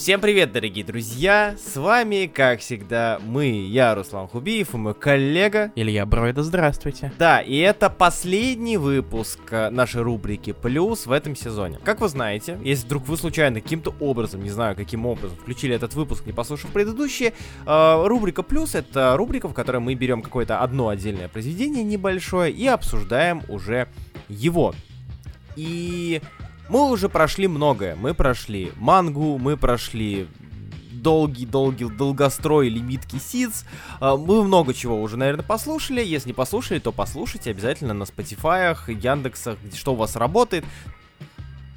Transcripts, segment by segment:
Всем привет, дорогие друзья! С вами, как всегда, мы, я, Руслан Хубиев, и мой коллега... Илья Бройда, здравствуйте. Да, и это последний выпуск э, нашей рубрики «Плюс» в этом сезоне. Как вы знаете, если вдруг вы случайно каким-то образом, не знаю каким образом, включили этот выпуск, не послушав предыдущие, э, рубрика «Плюс» — это рубрика, в которой мы берем какое-то одно отдельное произведение небольшое и обсуждаем уже его. И мы уже прошли многое. Мы прошли мангу, мы прошли долгий-долгий долгострой лимитки Сидс. А, мы много чего уже, наверное, послушали. Если не послушали, то послушайте обязательно на Spotify, Яндексах, что у вас работает.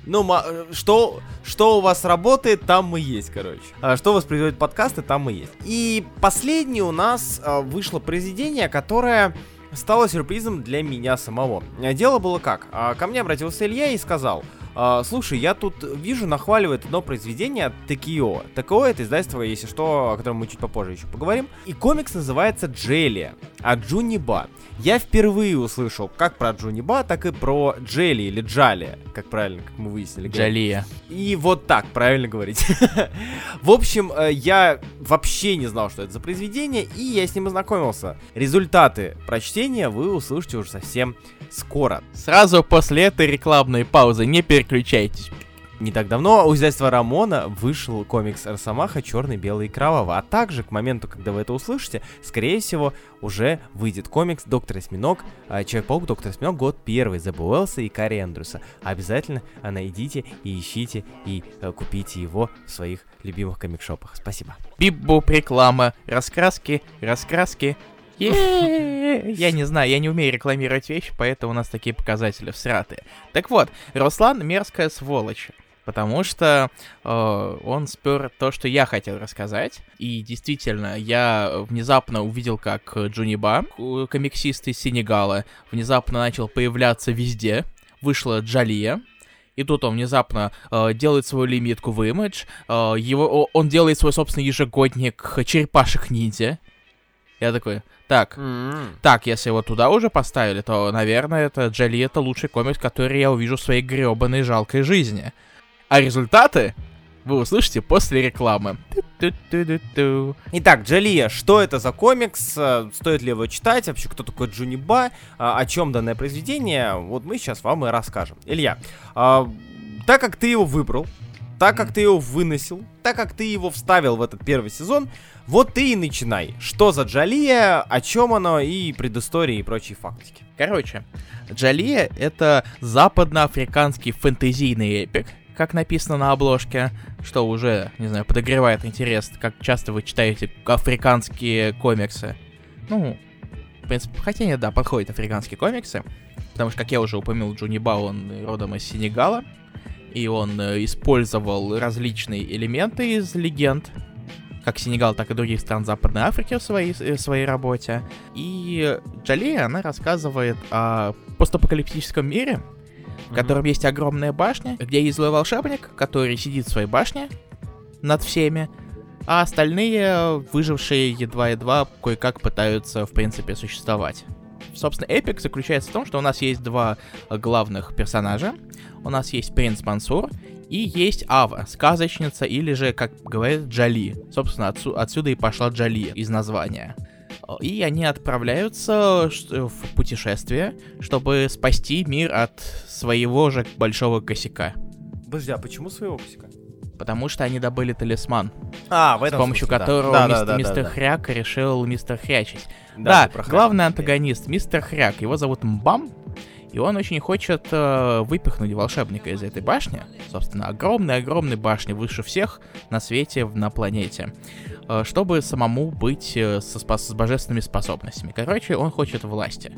Ну, что, что у вас работает, там мы есть, короче. А, что воспроизводит подкасты, там мы есть. И последнее у нас а, вышло произведение, которое стало сюрпризом для меня самого. Дело было как? Ко мне обратился Илья и сказал, а, слушай, я тут вижу, нахваливает одно произведение Текио. Такое это издательство, если что, о котором мы чуть попозже еще поговорим. И комикс называется Джелли от Джуниба. Я впервые услышал как про Джуниба, так и про Джелли или Джали, как правильно, как мы выяснили. Джалия. И вот так правильно говорить. В общем, э, я вообще не знал, что это за произведение, и я с ним ознакомился. Результаты прочтения вы услышите уже совсем скоро. Сразу после этой рекламной паузы не переключайтесь. Не так давно у издательства Рамона вышел комикс Росомаха черный, белый и кровавый. А также к моменту, когда вы это услышите, скорее всего, уже выйдет комикс Доктор Осьминог, а, Человек-паук, Доктор Осьминог, год первый, The Буэлса и Карри Эндрюса. Обязательно найдите и ищите и э, купите его в своих любимых комикшопах. Спасибо. Бибоп реклама, раскраски, раскраски, я не знаю, я не умею рекламировать вещи, поэтому у нас такие показатели всратые. Так вот, Руслан мерзкая сволочь. Потому что э, он спер то, что я хотел рассказать. И действительно, я внезапно увидел, как Джуниба, комиксист из Сенегала, внезапно начал появляться везде. Вышла Джалия, и тут он внезапно э, делает свою лимитку в Image, э, его, он делает свой собственный ежегодник черепашек ниндзя. Я такой, так, mm-hmm. так, если его туда уже поставили, то, наверное, это Джоли это лучший комикс, который я увижу в своей гребаной жалкой жизни. А результаты вы услышите после рекламы. Итак, Джалия, что это за комикс? Э, стоит ли его читать? Вообще, кто такой Джуниба? А, о чем данное произведение? Вот мы сейчас вам и расскажем. Илья, а, так как ты его выбрал, так как ты его выносил, так как ты его вставил в этот первый сезон, вот ты и начинай. Что за Джалия, о чем оно и предыстории и прочие фактики. Короче, Джалия — это западноафриканский фэнтезийный эпик, как написано на обложке, что уже, не знаю, подогревает интерес, как часто вы читаете африканские комиксы. Ну, в принципе, хотя нет, да, подходят африканские комиксы, потому что, как я уже упомянул, Джуни Ба, он родом из Сенегала, и он э, использовал различные элементы из легенд, как Сенегал, так и других стран Западной Африки в своей, в своей работе. И Джалия, она рассказывает о постапокалиптическом мире, в котором есть огромная башня, где есть злой волшебник, который сидит в своей башне над всеми, а остальные, выжившие едва-едва, кое-как пытаются, в принципе, существовать. Собственно, эпик заключается в том, что у нас есть два главных персонажа. У нас есть принц Мансур и есть Ава, сказочница или же, как говорят, Джали. Собственно, отсю- отсюда и пошла Джали из названия. И они отправляются в путешествие, чтобы спасти мир от своего же большого косяка. Подожди, а почему своего косяка? Потому что они добыли талисман. А, в этом С помощью смысле, которого да. мистер, да, да, мистер да, Хряк решил мистер Хрячить. Да, Да, главный антагонист, мистер Хряк. Его зовут Мбам. И он очень хочет э, выпихнуть волшебника из этой башни. Собственно, огромной-огромной башни, выше всех на свете, на планете. Э, чтобы самому быть э, со, с божественными способностями. Короче, он хочет власти.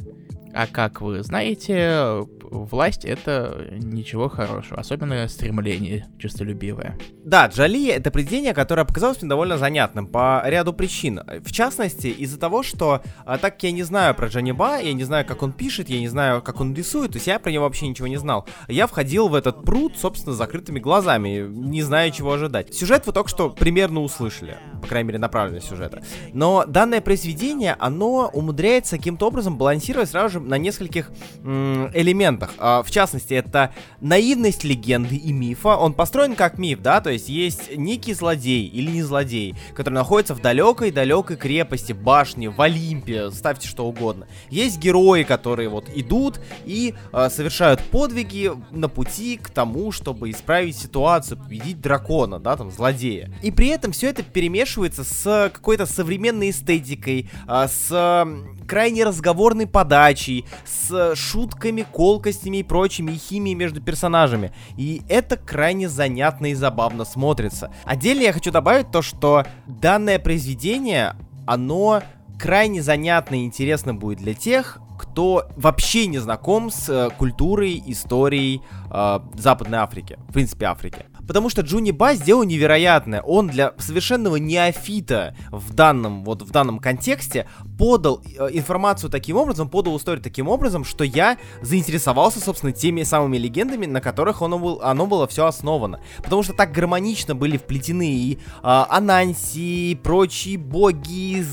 А как вы знаете, власть это ничего хорошего, особенно стремление честолюбивое. Да, Джоли это произведение, которое показалось мне довольно занятным по ряду причин. В частности, из-за того, что а, так как я не знаю про Джонни Ба, я не знаю, как он пишет, я не знаю, как он рисует, то есть я про него вообще ничего не знал. Я входил в этот пруд, собственно, с закрытыми глазами, не зная, чего ожидать. Сюжет вы только что примерно услышали. по крайней мере, направленность сюжета. Но данное произведение, оно умудряется каким-то образом балансировать сразу же на нескольких элементах. А, в частности, это наивность легенды и мифа. Он построен как миф, да, то есть есть некий злодей или не злодей, который находится в далекой-далекой крепости, башне, в Олимпе, ставьте что угодно. Есть герои, которые вот идут и э, совершают подвиги на пути к тому, чтобы исправить ситуацию, победить дракона, да, там, злодея. И при этом все это перемешивается с какой-то современной эстетикой, э, с крайне разговорной подачей, с шутками, колкостями и прочими, и химией между персонажами. И это крайне занятно и забавно смотрится. Отдельно я хочу добавить то, что данное произведение, оно крайне занятно и интересно будет для тех, кто вообще не знаком с э, культурой, историей э, Западной Африки, в принципе Африки. Потому что Джуни Ба сделал невероятное. Он для совершенного неофита в данном, вот в данном контексте подал э, информацию таким образом, подал историю таким образом, что я заинтересовался, собственно, теми самыми легендами, на которых оно, был, оно было все основано. Потому что так гармонично были вплетены и э, Ананси, и прочие боги,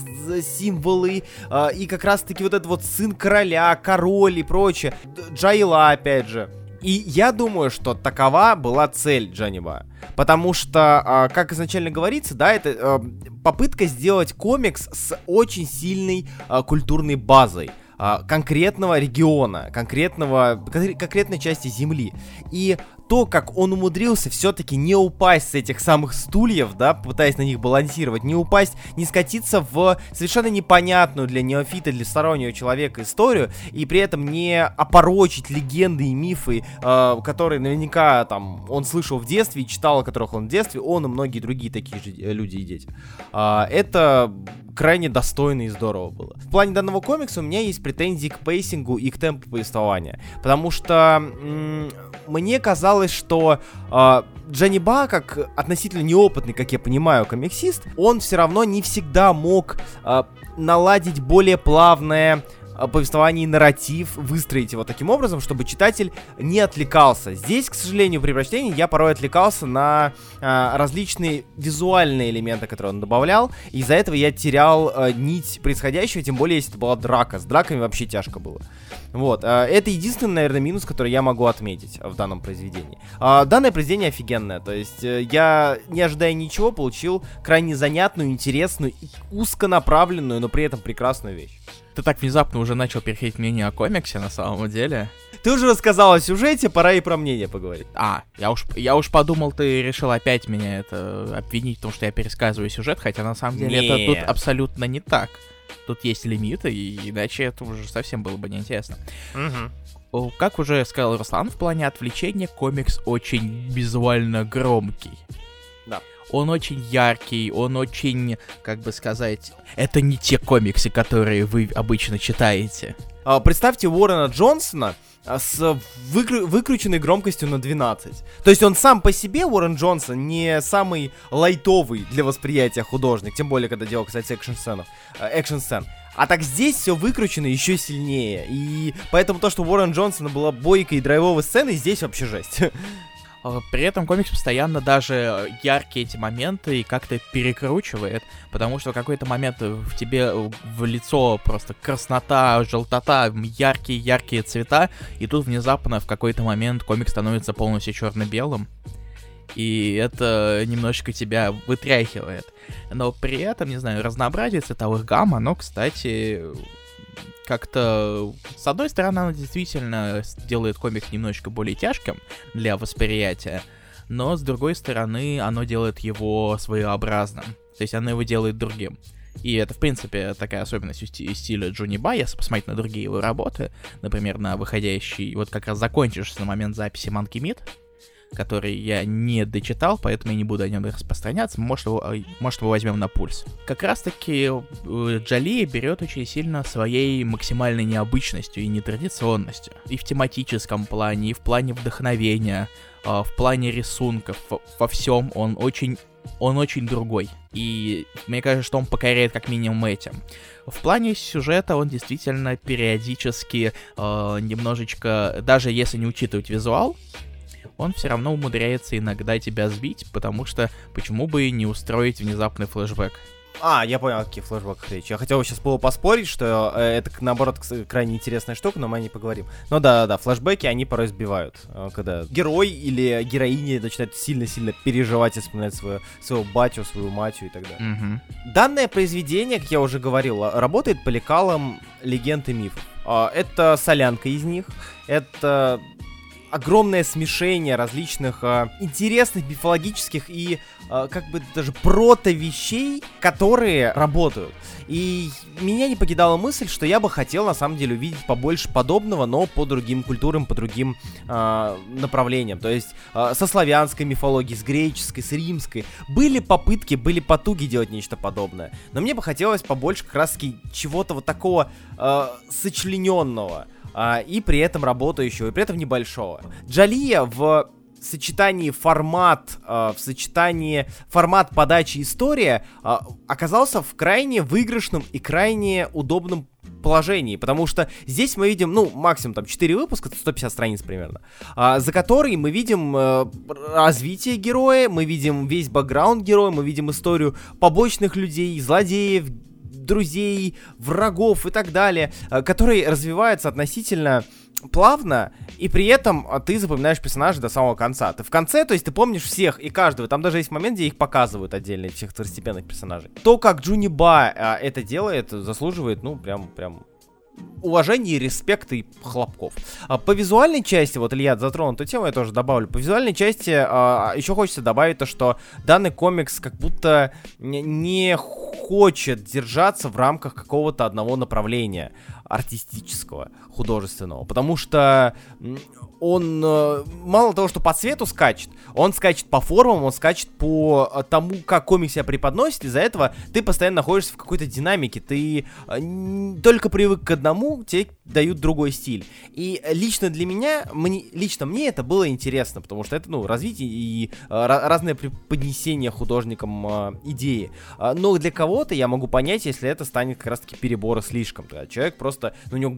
символы, э, и как раз-таки вот этот вот сын короля, король и прочее. Джайла, опять же. И я думаю, что такова была цель Джаниба. Потому что, э, как изначально говорится, да, это э, попытка сделать комикс с очень сильной э, культурной базой конкретного региона, конкретного, конкретной части земли. И то, как он умудрился все-таки не упасть с этих самых стульев, да, пытаясь на них балансировать, не упасть, не скатиться в совершенно непонятную для неофита, для стороннего человека историю, и при этом не опорочить легенды и мифы, э, которые наверняка там он слышал в детстве и читал, о которых он в детстве, он и многие другие такие же люди и дети. Э, это крайне достойно и здорово было. В плане данного комикса у меня есть претензии к пейсингу и к темпу повествования, потому что м- мне казалось, что э, Дженни Ба, как относительно неопытный, как я понимаю, комиксист, он все равно не всегда мог э, наладить более плавное повествование и нарратив, выстроить его таким образом, чтобы читатель не отвлекался. Здесь, к сожалению, при прочтении я порой отвлекался на а, различные визуальные элементы, которые он добавлял, и из-за этого я терял а, нить происходящего, тем более, если это была драка. С драками вообще тяжко было. Вот, а, это единственный, наверное, минус, который я могу отметить в данном произведении. А, данное произведение офигенное, то есть э, я, не ожидая ничего, получил крайне занятную, интересную узконаправленную, но при этом прекрасную вещь. Ты так внезапно уже начал переходить мнение о комиксе на самом деле. Ты уже рассказал о сюжете, пора и про мнение поговорить. А, я уж, я уж подумал, ты решил опять меня это обвинить в том, что я пересказываю сюжет, хотя на самом деле Нет. это тут абсолютно не так. Тут есть лимиты, и иначе это уже совсем было бы неинтересно. Угу. Как уже сказал Руслан, в плане отвлечения комикс очень визуально громкий. Он очень яркий, он очень, как бы сказать, это не те комиксы, которые вы обычно читаете. А, представьте Уоррена Джонсона а, с выкру- выкрученной громкостью на 12. То есть он сам по себе, Уоррен Джонсон, не самый лайтовый для восприятия художник, тем более, когда дело касается экшн-сценов, а, экшн-сцен. А так здесь все выкручено еще сильнее. И поэтому то, что Уоррен Джонсона была бойкой и драйвовой сцены, здесь вообще жесть. А, при этом комикс постоянно даже э, яркие эти моменты и как-то перекручивает, потому что в какой-то момент в тебе э, в лицо просто краснота, желтота, яркие-яркие цвета, и тут внезапно в какой-то момент комик становится полностью черно-белым, и это немножечко тебя вытряхивает. Но при этом, не знаю, разнообразие цветовых гамм, оно, кстати, как-то, с одной стороны, она действительно делает комик немножечко более тяжким для восприятия, но с другой стороны, оно делает его своеобразным. То есть оно его делает другим. И это, в принципе, такая особенность стиля Джонни Ба, если посмотреть на другие его работы, например, на выходящий, вот как раз закончившийся на момент записи Monkey Meat, который я не дочитал, поэтому я не буду о нем распространяться. Может, его, может, его возьмем на пульс. Как раз-таки э, Джоли берет очень сильно своей максимальной необычностью и нетрадиционностью. И в тематическом плане, и в плане вдохновения, э, в плане рисунков, во всем он очень он очень другой. И мне кажется, что он покоряет как минимум этим. В плане сюжета он действительно периодически э, немножечко, даже если не учитывать визуал, он все равно умудряется иногда тебя сбить, потому что почему бы не устроить внезапный флешбэк? А, я понял, о каких флешбеках речь. Я хотел сейчас было поспорить, что э, это, наоборот, крайне интересная штука, но мы не поговорим. Но да-да-да, флешбеки, они порой сбивают. Э, когда герой или героиня начинает сильно-сильно переживать и вспоминать свою, своего батю, свою матью и так далее. Угу. Данное произведение, как я уже говорил, работает по лекалам легенд и мифов. Э, это солянка из них, это огромное смешение различных э, интересных мифологических и э, как бы даже прото-вещей, которые работают. И меня не покидала мысль, что я бы хотел на самом деле увидеть побольше подобного, но по другим культурам, по другим э, направлениям. То есть э, со славянской мифологией, с греческой, с римской. Были попытки, были потуги делать нечто подобное. Но мне бы хотелось побольше как раз-таки чего-то вот такого э, сочлененного а, и при этом работающего, и при этом небольшого. Джалия в сочетании формат, э, в сочетании формат подачи история э, оказался в крайне выигрышном и крайне удобном положении, потому что здесь мы видим, ну, максимум там 4 выпуска, 150 страниц примерно, а, за которые мы видим э, развитие героя, мы видим весь бэкграунд героя, мы видим историю побочных людей, злодеев, друзей, врагов и так далее, э, который развивается относительно плавно, и при этом а, ты запоминаешь персонажа до самого конца. Ты в конце, то есть ты помнишь всех и каждого. Там даже есть момент, где их показывают отдельно, этих второстепенных персонажей. То, как Джуни Ба а, это делает, заслуживает, ну, прям, прям уважение, респект и хлопков. А по визуальной части, вот Илья затронул эту тему, я тоже добавлю. По визуальной части а, еще хочется добавить то, что данный комикс как будто не хочет держаться в рамках какого-то одного направления артистического, художественного. Потому что он э, мало того, что по цвету скачет, он скачет по формам, он скачет по э, тому, как комик себя преподносит. Из-за этого ты постоянно находишься в какой-то динамике. Ты э, только привык к одному, тебе дают другой стиль. И лично для меня, мне, лично мне это было интересно, потому что это, ну, развитие и разное преподнесение художникам идеи. но для кого-то я могу понять, если это станет как раз-таки перебора слишком. Тогда человек просто, ну, у него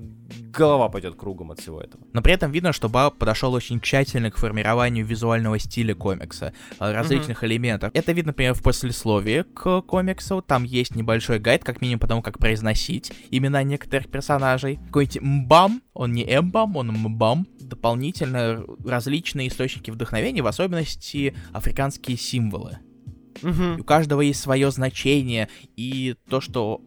голова пойдет кругом от всего этого. Но при этом видно, что Баб подошел очень тщательно к формированию визуального стиля комикса, э, различных mm-hmm. элементов. Это видно, например, в послесловии к комиксу. Там есть небольшой гайд, как минимум потому, как произносить имена некоторых персонажей. Какой-нибудь Мбам, он не Эмбам, он Мбам. Дополнительно различные источники вдохновения, в особенности африканские символы. Угу. У каждого есть свое значение, и то, что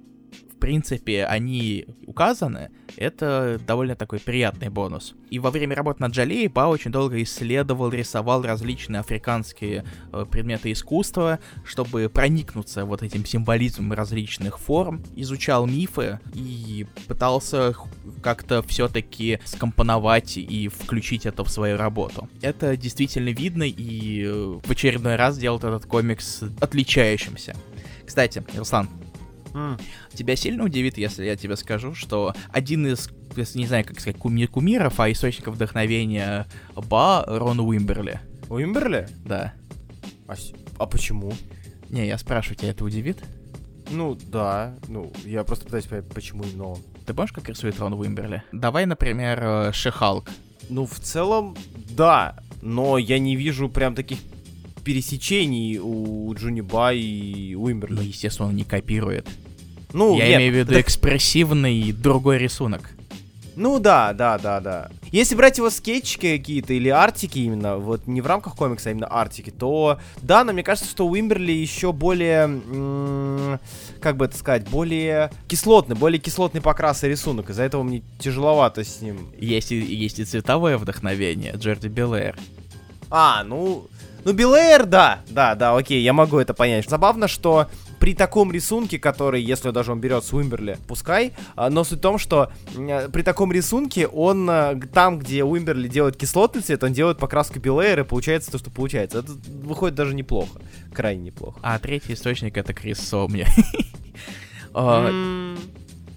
в принципе, они указаны, это довольно такой приятный бонус. И во время работы над Джалей Ба очень долго исследовал, рисовал различные африканские э, предметы искусства, чтобы проникнуться вот этим символизмом различных форм, изучал мифы и пытался как-то все-таки скомпоновать и включить это в свою работу. Это действительно видно, и э, в очередной раз делает этот комикс отличающимся. Кстати, Руслан, Mm. Тебя сильно удивит, если я тебе скажу, что один из, не знаю, как сказать, куми кумиров, а источников вдохновения Ба Рон Уимберли. Уимберли? Да. А, а почему? Не, я спрашиваю, тебя это удивит? Ну, да. Ну, я просто пытаюсь понять, почему именно он. Ты помнишь, как рисует Рон Уимберли? Давай, например, э, Шехалк. Ну, в целом, да. Но я не вижу прям таких пересечений у Джуни Ба и Уимберли. Ну, естественно, он не копирует. Ну, Я нет, имею в виду так... экспрессивный другой рисунок. Ну да, да, да, да. Если брать его скетчики какие-то или артики именно, вот не в рамках комикса, а именно артики, то да, но мне кажется, что Уимберли еще более, как бы это сказать, более кислотный, более кислотный покрас и рисунок. Из-за этого мне тяжеловато с ним. Есть и, есть и цветовое вдохновение, Джерди Белэр. А, ну, ну, Белэйр, да, да, да, окей, я могу это понять. Забавно, что при таком рисунке, который, если даже он берет с Уимберли, пускай, а, но суть в том, что при таком рисунке он а, там, где Уимберли делает кислотный цвет, он делает покраску Белэйр, и получается то, что получается. Это выходит даже неплохо, крайне неплохо. А третий источник это Крис Сомни. А,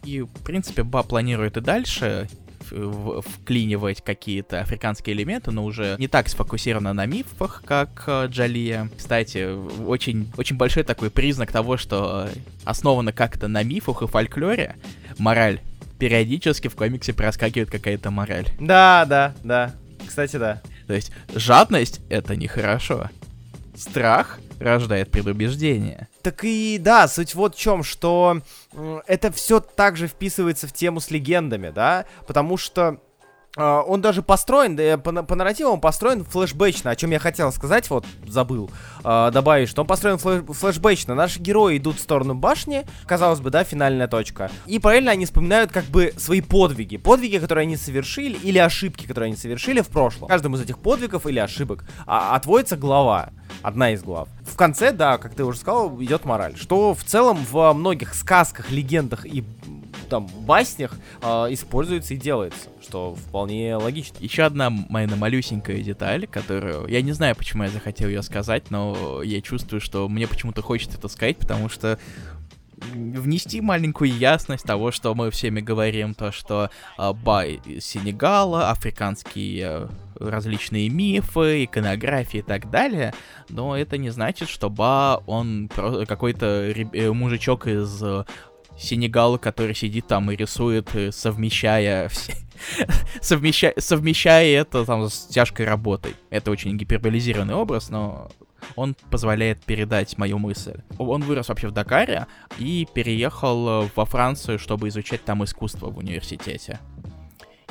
и, в принципе, Ба планирует и дальше вклинивать какие-то африканские элементы, но уже не так сфокусировано на мифах, как э, Джалия. Кстати, очень, очень большой такой признак того, что основано как-то на мифах и фольклоре. Мораль. Периодически в комиксе проскакивает какая-то мораль. Да, да, да. Кстати, да. То есть жадность — это нехорошо. Страх рождает предубеждение. Так и да, суть вот в чем, что это все также вписывается в тему с легендами, да, потому что он даже построен, по, по нарративу он построен флешбэчно, о чем я хотел сказать, вот забыл uh, добавить, что он построен флэш, флешбэчно. Наши герои идут в сторону башни, казалось бы, да, финальная точка. И параллельно они вспоминают как бы свои подвиги. Подвиги, которые они совершили, или ошибки, которые они совершили в прошлом. Каждому из этих подвигов или ошибок а, отводится глава, одна из глав. В конце, да, как ты уже сказал, идет мораль. Что в целом в многих сказках, легендах и там баснях э, используется и делается, что вполне логично. Еще одна моя малюсенькая деталь, которую я не знаю, почему я захотел ее сказать, но я чувствую, что мне почему-то хочется это сказать, потому что внести маленькую ясность того, что мы всеми говорим, то, что э, бай Сенегала, африканские э, различные мифы, иконографии и так далее, но это не значит, что Ба, он какой-то э, мужичок из Сенегал, который сидит там и рисует, э, совмещая все... совмещая, совмещая это там с тяжкой работой. Это очень гиперболизированный образ, но он позволяет передать мою мысль. Он вырос вообще в Дакаре и переехал э, во Францию, чтобы изучать там искусство в университете.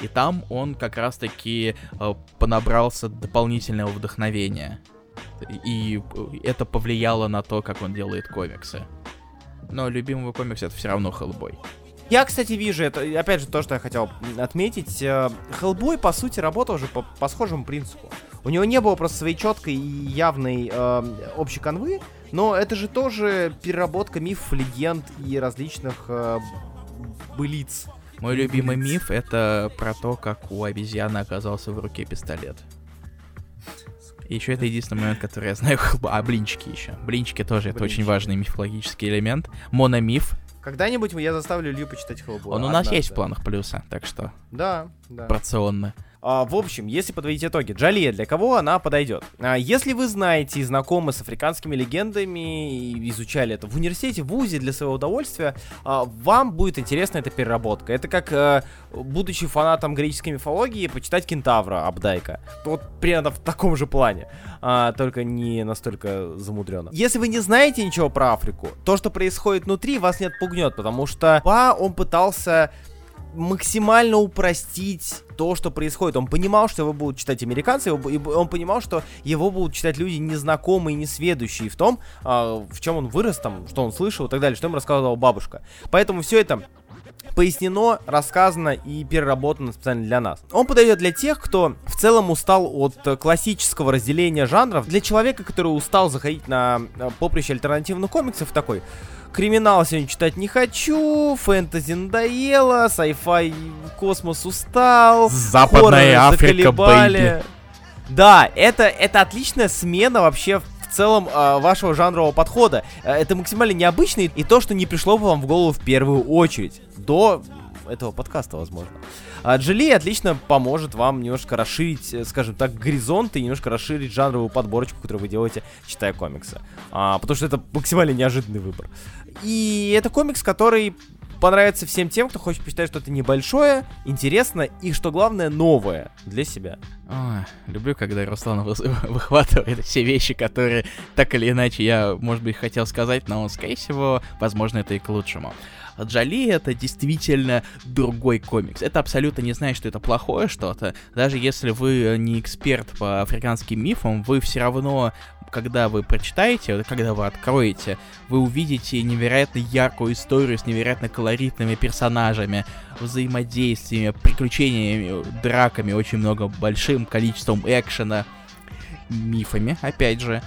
И там он как раз-таки э, понабрался дополнительного вдохновения. И это повлияло на то, как он делает комиксы но любимого комикса это все равно Хеллбой. Я, кстати, вижу, это, опять же, то, что я хотел отметить. Хеллбой, по сути, работал уже по, по схожему принципу. У него не было просто своей четкой и явной э, общей канвы, но это же тоже переработка мифов, легенд и различных э, былиц. Мой любимый миф это про то, как у обезьяны оказался в руке пистолет. И еще это единственный момент, который я знаю. А, блинчики еще. Блинчики тоже, блинчики. это очень важный мифологический элемент. Мономиф. Когда-нибудь я заставлю Илью почитать Хеллбой. Он у нас есть в планах плюса, так что... Да, да. Порционно. А, в общем, если подводить итоги, Джалия, для кого она подойдет? А, если вы знаете и знакомы с африканскими легендами и изучали это в университете, в ВУЗе для своего удовольствия, а, вам будет интересна эта переработка. Это как, а, будучи фанатом греческой мифологии, почитать Кентавра Абдайка. Вот примерно в таком же плане, только не настолько замудренно. Если вы не знаете ничего про Африку, то, что происходит внутри, вас не отпугнет, потому что Па, он пытался максимально упростить то, что происходит. Он понимал, что его будут читать американцы, и он понимал, что его будут читать люди незнакомые, несведущие в том, а, в чем он вырос, там, что он слышал и так далее, что ему рассказывала бабушка. Поэтому все это пояснено, рассказано и переработано специально для нас. Он подойдет для тех, кто в целом устал от классического разделения жанров, для человека, который устал заходить на поприще альтернативных комиксов, такой, Криминал сегодня читать не хочу, фэнтези надоело, sci-fi космос устал, Западная Африка, baby. Да, это, это отличная смена вообще в целом э, вашего жанрового подхода. Э, это максимально необычно и то, что не пришло бы вам в голову в первую очередь. До этого подкаста, возможно. А Джоли отлично поможет вам немножко расширить, э, скажем так, горизонты и немножко расширить жанровую подборочку, которую вы делаете, читая комиксы. А, потому что это максимально неожиданный выбор. И это комикс, который понравится всем тем, кто хочет почитать что-то небольшое, интересное и, что главное, новое для себя. Ой, люблю, когда Руслан выхватывает все вещи, которые так или иначе я, может быть, хотел сказать, но, скорее всего, возможно, это и к лучшему. Джоли это действительно другой комикс. Это абсолютно не значит, что это плохое что-то. Даже если вы не эксперт по африканским мифам, вы все равно когда вы прочитаете, когда вы откроете, вы увидите невероятно яркую историю с невероятно колоритными персонажами, взаимодействиями, приключениями, драками, очень много большим количеством экшена, мифами, опять же.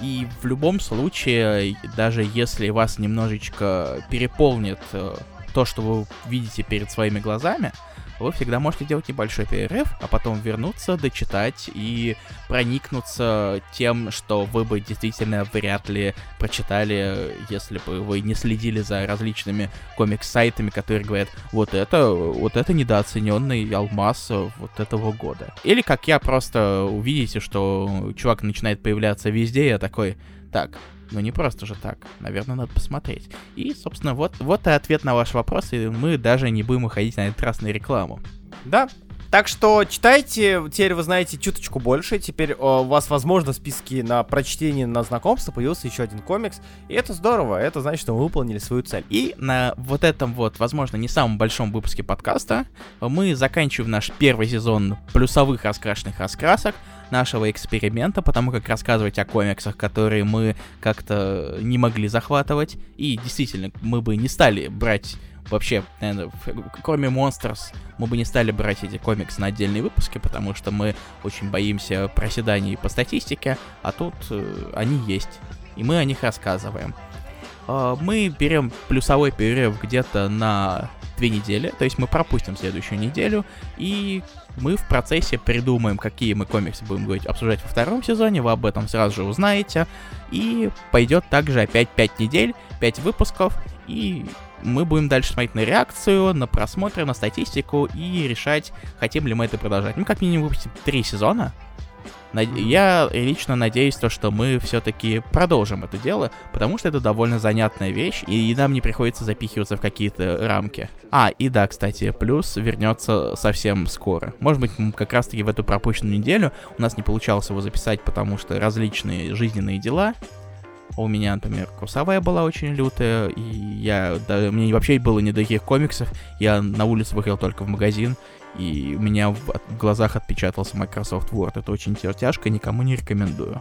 И в любом случае, даже если вас немножечко переполнит э, то, что вы видите перед своими глазами, вы всегда можете делать небольшой перерыв, а потом вернуться, дочитать и проникнуться тем, что вы бы действительно вряд ли прочитали, если бы вы не следили за различными комикс-сайтами, которые говорят, вот это, вот это недооцененный алмаз вот этого года. Или как я просто увидите, что чувак начинает появляться везде, я такой, так, ну не просто же так. Наверное, надо посмотреть. И, собственно, вот, вот и ответ на ваш вопрос, и мы даже не будем уходить на этот раз на рекламу. Да, Так что читайте, теперь вы знаете чуточку больше, теперь у вас, возможно, в списке на прочтение, на знакомство появился еще один комикс, и это здорово, это значит, что мы выполнили свою цель. И на вот этом вот, возможно, не самом большом выпуске подкаста мы заканчиваем наш первый сезон плюсовых раскрашенных раскрасок, нашего эксперимента, потому как рассказывать о комиксах, которые мы как-то не могли захватывать, и действительно, мы бы не стали брать вообще, наверное, кроме Monsters, мы бы не стали брать эти комиксы на отдельные выпуски, потому что мы очень боимся проседаний по статистике, а тут э, они есть, и мы о них рассказываем. Э, мы берем плюсовой перерыв где-то на две недели, то есть мы пропустим следующую неделю, и мы в процессе придумаем, какие мы комиксы будем говорить, обсуждать во втором сезоне, вы об этом сразу же узнаете, и пойдет также опять 5 недель, 5 выпусков, и мы будем дальше смотреть на реакцию, на просмотры, на статистику и решать, хотим ли мы это продолжать. Ну, как минимум выпустим 3 сезона, я лично надеюсь, то, что мы все-таки продолжим это дело, потому что это довольно занятная вещь, и нам не приходится запихиваться в какие-то рамки. А, и да, кстати, плюс вернется совсем скоро. Может быть, как раз-таки в эту пропущенную неделю у нас не получалось его записать, потому что различные жизненные дела, у меня, например, курсовая была очень лютая, и я, да, мне вообще было не до таких комиксов, я на улицу выходил только в магазин, и у меня в, в глазах отпечатался Microsoft Word. Это очень тяжко, никому не рекомендую.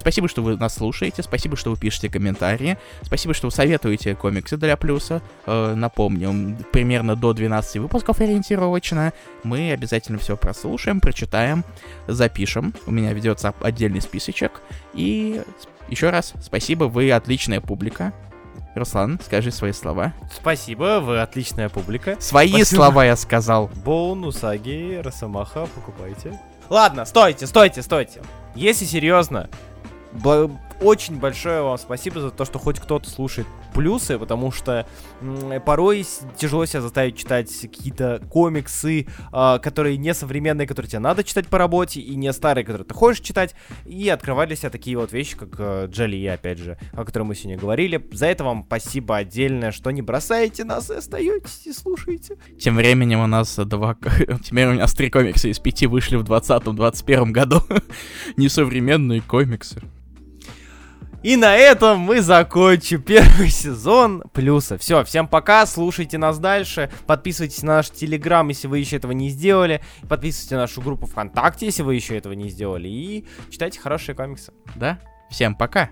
Спасибо, что вы нас слушаете, спасибо, что вы пишете комментарии, спасибо, что вы советуете комиксы для плюса. Э, напомню, примерно до 12 выпусков ориентировочно. Мы обязательно все прослушаем, прочитаем, запишем. У меня ведется отдельный списочек. И еще раз, спасибо, вы отличная публика. Руслан, скажи свои слова. Спасибо, вы отличная публика. Свои Спасибо. слова я сказал. Боун, Усаги, Росомаха, покупайте. Ладно, стойте, стойте, стойте. Если серьезно, очень большое вам спасибо за то, что хоть кто-то слушает плюсы, потому что порой тяжело себя заставить читать какие-то комиксы, э, которые не современные, которые тебе надо читать по работе, и не старые, которые ты хочешь читать, и открывали себя такие вот вещи, как э, Джоли, опять же, о которой мы сегодня говорили. За это вам спасибо отдельное, что не бросаете нас и остаетесь и слушаете. Тем временем у нас два... Теперь у нас три комикса из пяти вышли в 2020-2021 году. Несовременные комиксы. И на этом мы закончим первый сезон плюса. Все, всем пока, слушайте нас дальше, подписывайтесь на наш телеграм, если вы еще этого не сделали, подписывайтесь на нашу группу ВКонтакте, если вы еще этого не сделали, и читайте хорошие комиксы. Да, всем пока.